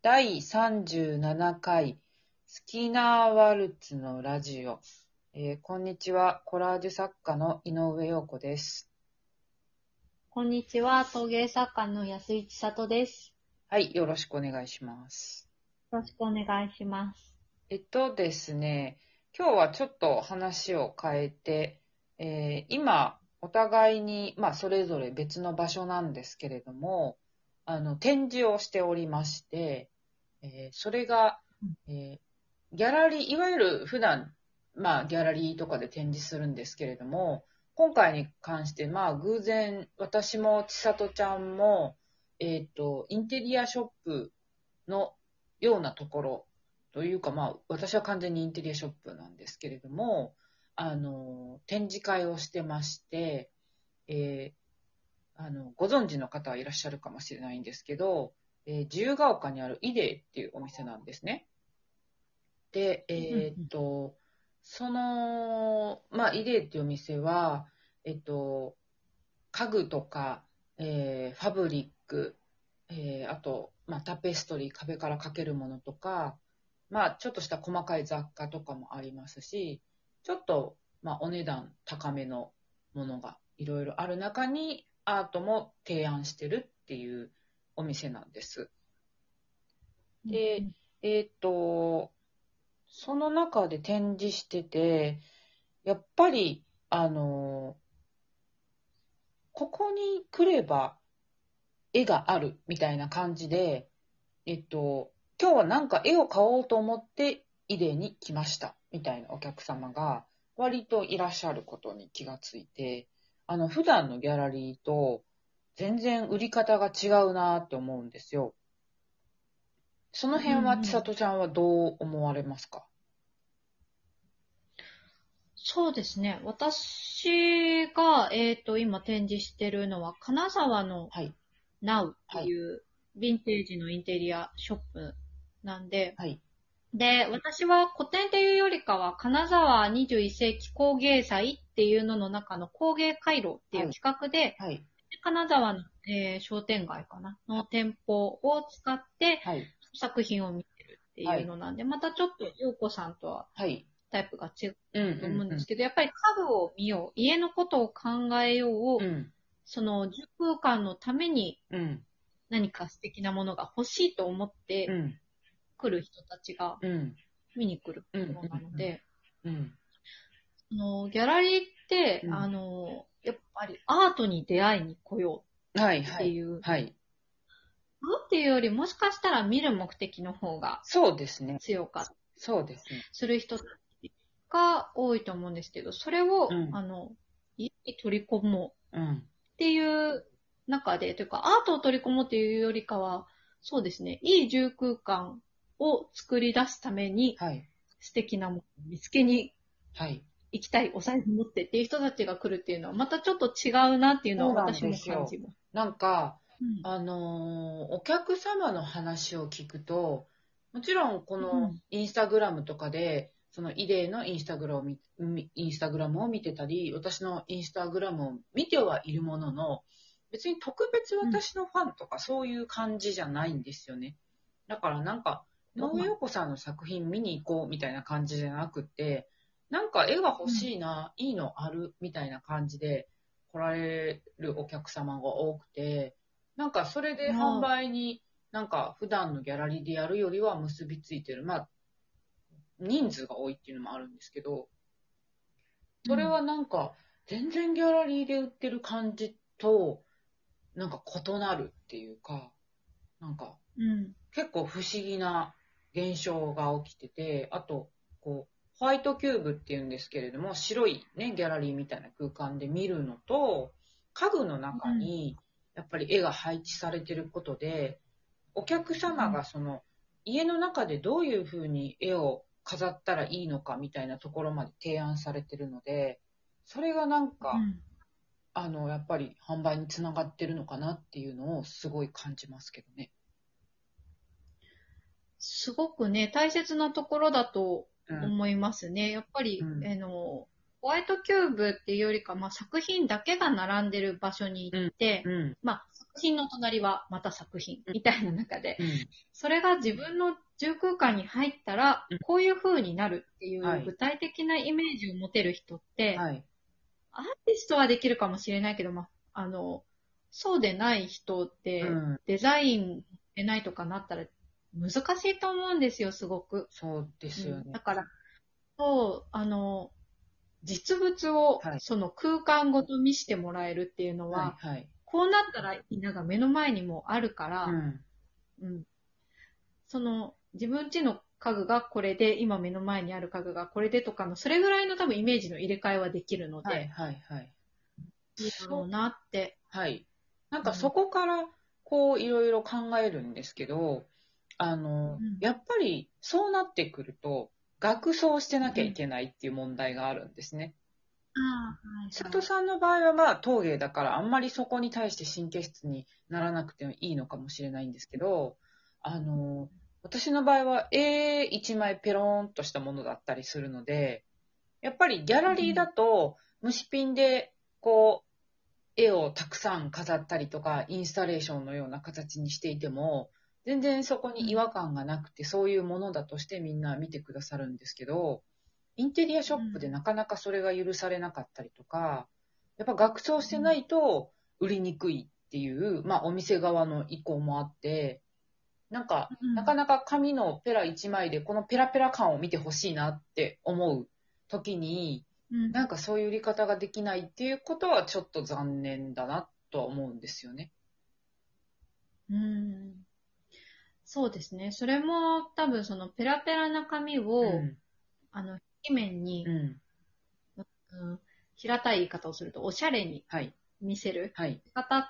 第37回スキナーワルツのラジオ、えーこんにちは、コラージュ作家の井上陽子です。こんにちは、陶芸作家の安井千里です。はい、よろしくお願いします。よろしくお願いします。えっとですね、今日はちょっと話を変えて、えー今、お互いに、まあ、それぞれ別の場所なんですけれども、あの、展示をしておりまして、えーそれが、えーギャラリー、いわゆる普段、まあ、ギャラリーとかで展示するんですけれども、今回に関して、まあ、偶然、私も千里ちゃんも、えっ、と、インテリアショップのようなところというか、まあ、私は完全にインテリアショップなんですけれども、あの、展示会をしてまして、えーあの、ご存知の方はいらっしゃるかもしれないんですけど、えー自由が丘にあるイデーっていうお店なんですね。で、えーっと、その、まあ、イデーっていうお店は、えっと、家具とか、えーファブリック、えーあと、まあ、タペストリー、壁からかけるものとか、まあ、ちょっとした細かい雑貨とかもありますし、ちょっと、まあ、お値段高めのものがいろいろある中に、アートも提案してるっていうお店なんです。でえっ、と、その中で展示してて、やっぱり、あの、ここに来れば絵があるみたいな感じで、えっと、今日はなんか絵を買おうと思ってイデに来ましたみたいなお客様が割といらっしゃることに気がついて、あの、普段のギャラリーと全然売り方が違うなって思うんですよ。その辺は千里ちゃんはどう思われますか、そうですね。私が、えっ、と、今展示してるのは、金沢のはい。Now っていう、ヴィンテージのインテリアショップなんで、はい。で、私は古典っていうよりかは、金沢21世紀工芸祭っていうのの中の工芸回廊っていう企画で、はい。金沢の、えー商店街かな？の店舗を使ってはい。作品を見てるっていうのなんで、またちょっと陽子さんとははい。タイプが違ううんと思うんですけど、やっぱり家具を見よう、家のことを考えよう、うん。その住空間のためにうん。何か素敵なものが欲しいと思ってうん。来る人たちがうん。見に来るものなので、ギャラリーって、うんあの、やっぱりアートに出会いに来よはい。うっはい。ていう、はい。のっていうよりもしかしたら見る目的の方がそうですね。強かったりそうですね。する人が多いと思うんですけど、それを、うんあの、家に取り込もううん。っていう中で、というかアートを取り込もうっていうよりかは、そうですね、いい住空間を作り出すためにはい。素敵なものを見つけにはい。行きたい、お財布持ってっていう人たちが来るっていうのは、またちょっと違うなっていうのは私も感じます。なんか、うんあのーお客様の話を聞くと、もちろんこうのんインスタグラムとかで、そのイデーのインスタグラムを見みインスタグラムを見てたり、私のインスタグラムを見てはいるものの、別に特別私のファンとかそういう感じじゃないんですよね。だからなんか、うん野上陽子さんの作品見に行こうみたいな感じじゃなくて、なんか絵が欲しいな、いいのあるみたいな感じで来られるお客様が多くて、なんかそれで販売になんか普段のギャラリーでやるよりは結びついてる。まあ、人数が多いっていうのもあるんですけど、それはなんか全然ギャラリーで売ってる感じとなんか異なるっていうか、なんかうん。結構不思議な現象が起きてて、あと、こう、ホワイトキューブっていうんですけれども、白いね、ギャラリーみたいな空間で見るのと、家具の中に、やっぱり絵が配置されてることで、お客様がその、家の中でどういうふうに絵を飾ったらいいのかみたいなところまで提案されてるので、それがなんか、うん。あの、やっぱり販売につながってるのかなっていうのをすごい感じますけどね。すごくね、大切なところだとうん。思いますね。やっぱり、うんあの、ホワイトキューブっていうよりか、まあ、作品だけが並んでる場所に行って、うん。まあ、作品の隣はまた作品みたいな中で、うん。それが自分の住空間に入ったらうん、こういう風になるっていはいう具体的なイメージを持てる人って、はい。アーティストはできるかもしれないけど、まあ、あの、そうでない人って、うん。デザインでないとかなったら難しいと思うんですよ、すごく。そうですよねうんだ。から、そう、あの、実物をはいその空間ごと見せてもらえるっていうのは、はい。はい。こうなったらなが目の前にもあるから、うん。うんその自分家の家具がこれで、今目の前にある家具がこれでとかの、それぐらいの多分イメージの入れ替えはできるので、はい。はい。はい。いいだろうなって。はい。なんかそこから、こう、いろいろ考えるんですけど、あの、うんやっぱり、そうなってくると、学装してなきゃいけないっていう問題があるんですね。佐藤さんの場合は、まあ、陶芸だから、あんまりそこに対して神経質にならなくてもいいのかもしれないんですけど、あの、私の場合は、絵一枚ペローンとしたものだったりするので、やっぱりギャラリーだと、虫ピンで、こう、絵をたくさん飾ったりとか、インスタレーションのような形にしていても、全然そこに違和感がなくて、そういうものだとしてみんな見てくださるんですけど、インテリアショップでなかなかそれが許されなかったりとか、やっぱ学装してないと売りにくいっていう、まあお店側の意向もあって、なんか、うん。なかなか紙のペラ1枚でこのペラペラ感を見てほしいなって思う時に、うん。なんかそういう売り方ができないっていうことはちょっと残念だなとは思うんですよね。うんそうですね。それも多分そのペラペラな紙を、うん。あの、壁面に、うん。うん平たい言い方をすると、おしゃれにはい。見せるはい。方っ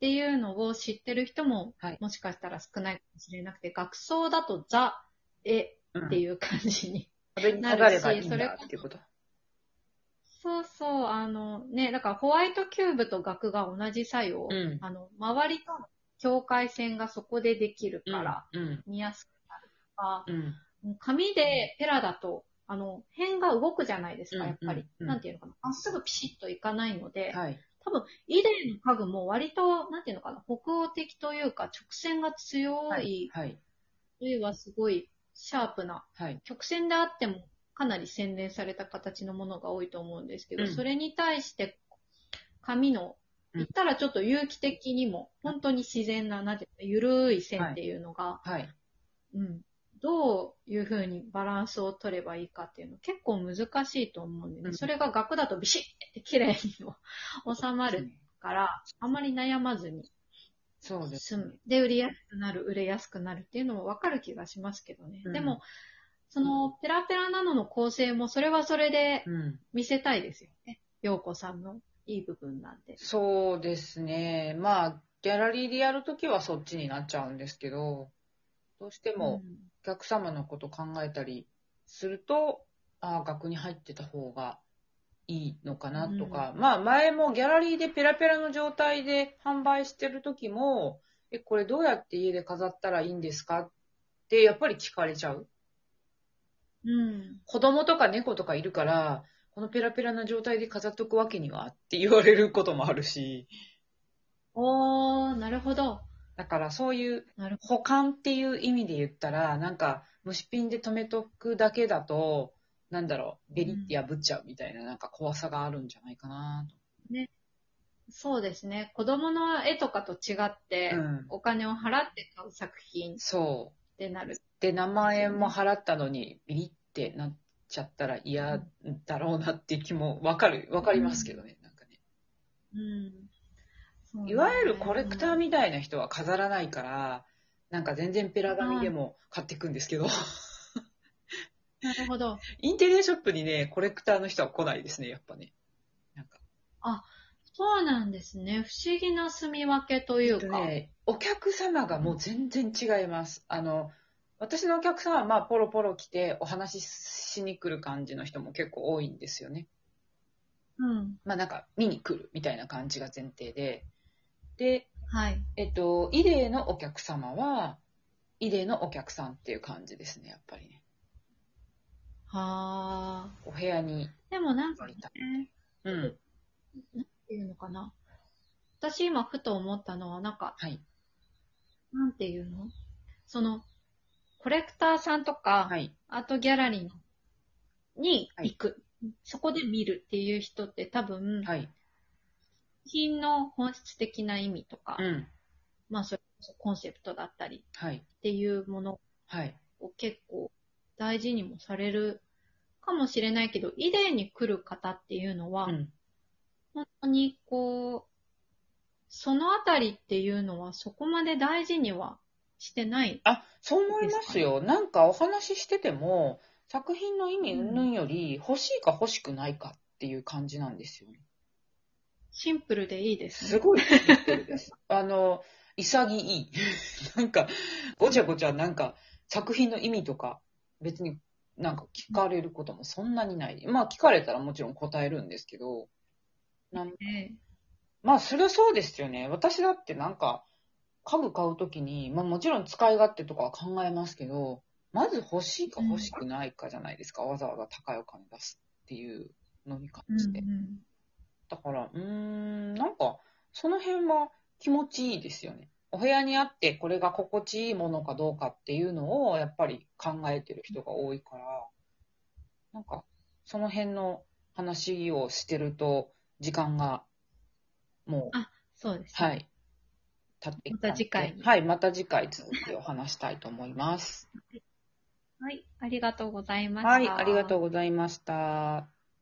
ていうのを知ってる人も、はいもしかしたら少ないかもしれなくて、学装だとザ・絵うんっていう感じに。壁に飾ればいいんだっていうこと。そうそう、あのね、だからホワイトキューブと額が同じ作用、うんあの、周りとの境界線がそこでできるから、うん。見やすくなるとか、うん。紙でペラだと、あの、辺が動くじゃないですか、うんやっぱり。なんていうのかな。まっすぐピシッといかないので、はい。多分、イデーの家具も割と、なんていうのかな、北欧的というか、直線が強はいい、。はい。あるいはすごいシャープな、はい。曲線であってもかなり洗練された形のものが多いと思うんですけど、うんそれに対して、紙の、うん言ったらちょっと有機的にも、本当に自然な、なんていうか、ゆるい線っていうのが、はい。うん、どういうふうにバランスを取ればいいかっていうの結構難しいと思うんでね、うんそれが額だとビシッって綺麗に収まるから、あまり悩まずにそうです済む。で、売りやすくなる、売れやすくなるっていうのもわかる気がしますけどね。うんでも、そのペラペラなのの構成もそれはそれでうん。見せたいですよね。陽子さんのいい部分なんで。そうですね。まあ、ギャラリーでやるときはそっちになっちゃうんですけど、どうしてもお客様のこと考えたりすると、ああ、額に入ってた方がいいのかなとか、うんまあ前もギャラリーでペラペラの状態で販売してる時も、え、これどうやって家で飾ったらいいんですかってやっぱり聞かれちゃう。うん。うん。子供とか猫とかいるから、このペラペラな状態で飾っとくわけにはって言われることもあるし、おー、なるほど。だからそういう保管っていう意味で言ったら、なんか虫ピンで留めとくだけだと、なんだろう、ベリって破っちゃうみたいななんか怖さがあるんじゃないかなと。そうですね。子供の絵とかと違って、うんお金を払って買う作品っそう。てなる。で、何万円も払ったのに、ビリってなっちゃったら嫌だろうなっていう気もわかる、わかりますけどね、なんかね。うん。そうねいわゆるコレクターみたいな人は飾らないから、なんか全然ペラ紙でも買っていくんですけど、なるほど。インテリアショップにね、コレクターの人は来ないですね、やっぱね。なんか。そうなんですね。不思議な住み分けというか。とね、お客様がもう全然違います。あの、私のお客様はまあポロポロ来てお話ししに来る感じの人も結構多いんですよね。うん。まあなんか見に来るみたいな感じが前提で。で、はい。えっと、イデーのお客様は、イデーのお客さんっていう感じですね、やっぱりね。はあ。お部屋に。でもなんかね、うん。なんていうのかな。私今ふと思ったのは、なんか、はい。なんていうの？その、コレクターさんとか、はい。アートギャラリーに行く、そこで見るっていう人って多分、はい。品の本質的な意味とか、うん。まあそれこそコンセプトだったりはい。っていうものはい。を結構大事にもされるかもしれないけど、イデーに来る方っていうのは、うん。本当にこう、そのあたりっていうのはそこまで大事にはしてない。あ、そう思いますよ。なんかお話ししてても、作品の意味云々より、欲しいか欲しくないかっていう感じなんですよね。シンプルでいいですね。すごいシンプルです。あの、潔い。なんか、ごちゃごちゃなんか、作品の意味とか、別になんか聞かれることもそんなにない。まあ聞かれたらもちろん答えるんですけど、なんねまあそれはそうですよね。私だってなんか、家具買うときに、まあもちろん使い勝手とかは考えますけど、まず欲しいか欲しくないかじゃないですか。わざわざ高いお金出すっていうのに関うんして。うんだから、うーん、なんか、その辺は気持ちいいですよね。お部屋にあって、これが心地いいものかどうかっていうのを、やっぱり考えてる人が多いから、なんか、その辺の話をしてると、時間が、もう、あそうですね。はい、経ってきまた次回はい、また次回続きを話したいと思います。はい。ありがとうございました。はい、ありがとうございました。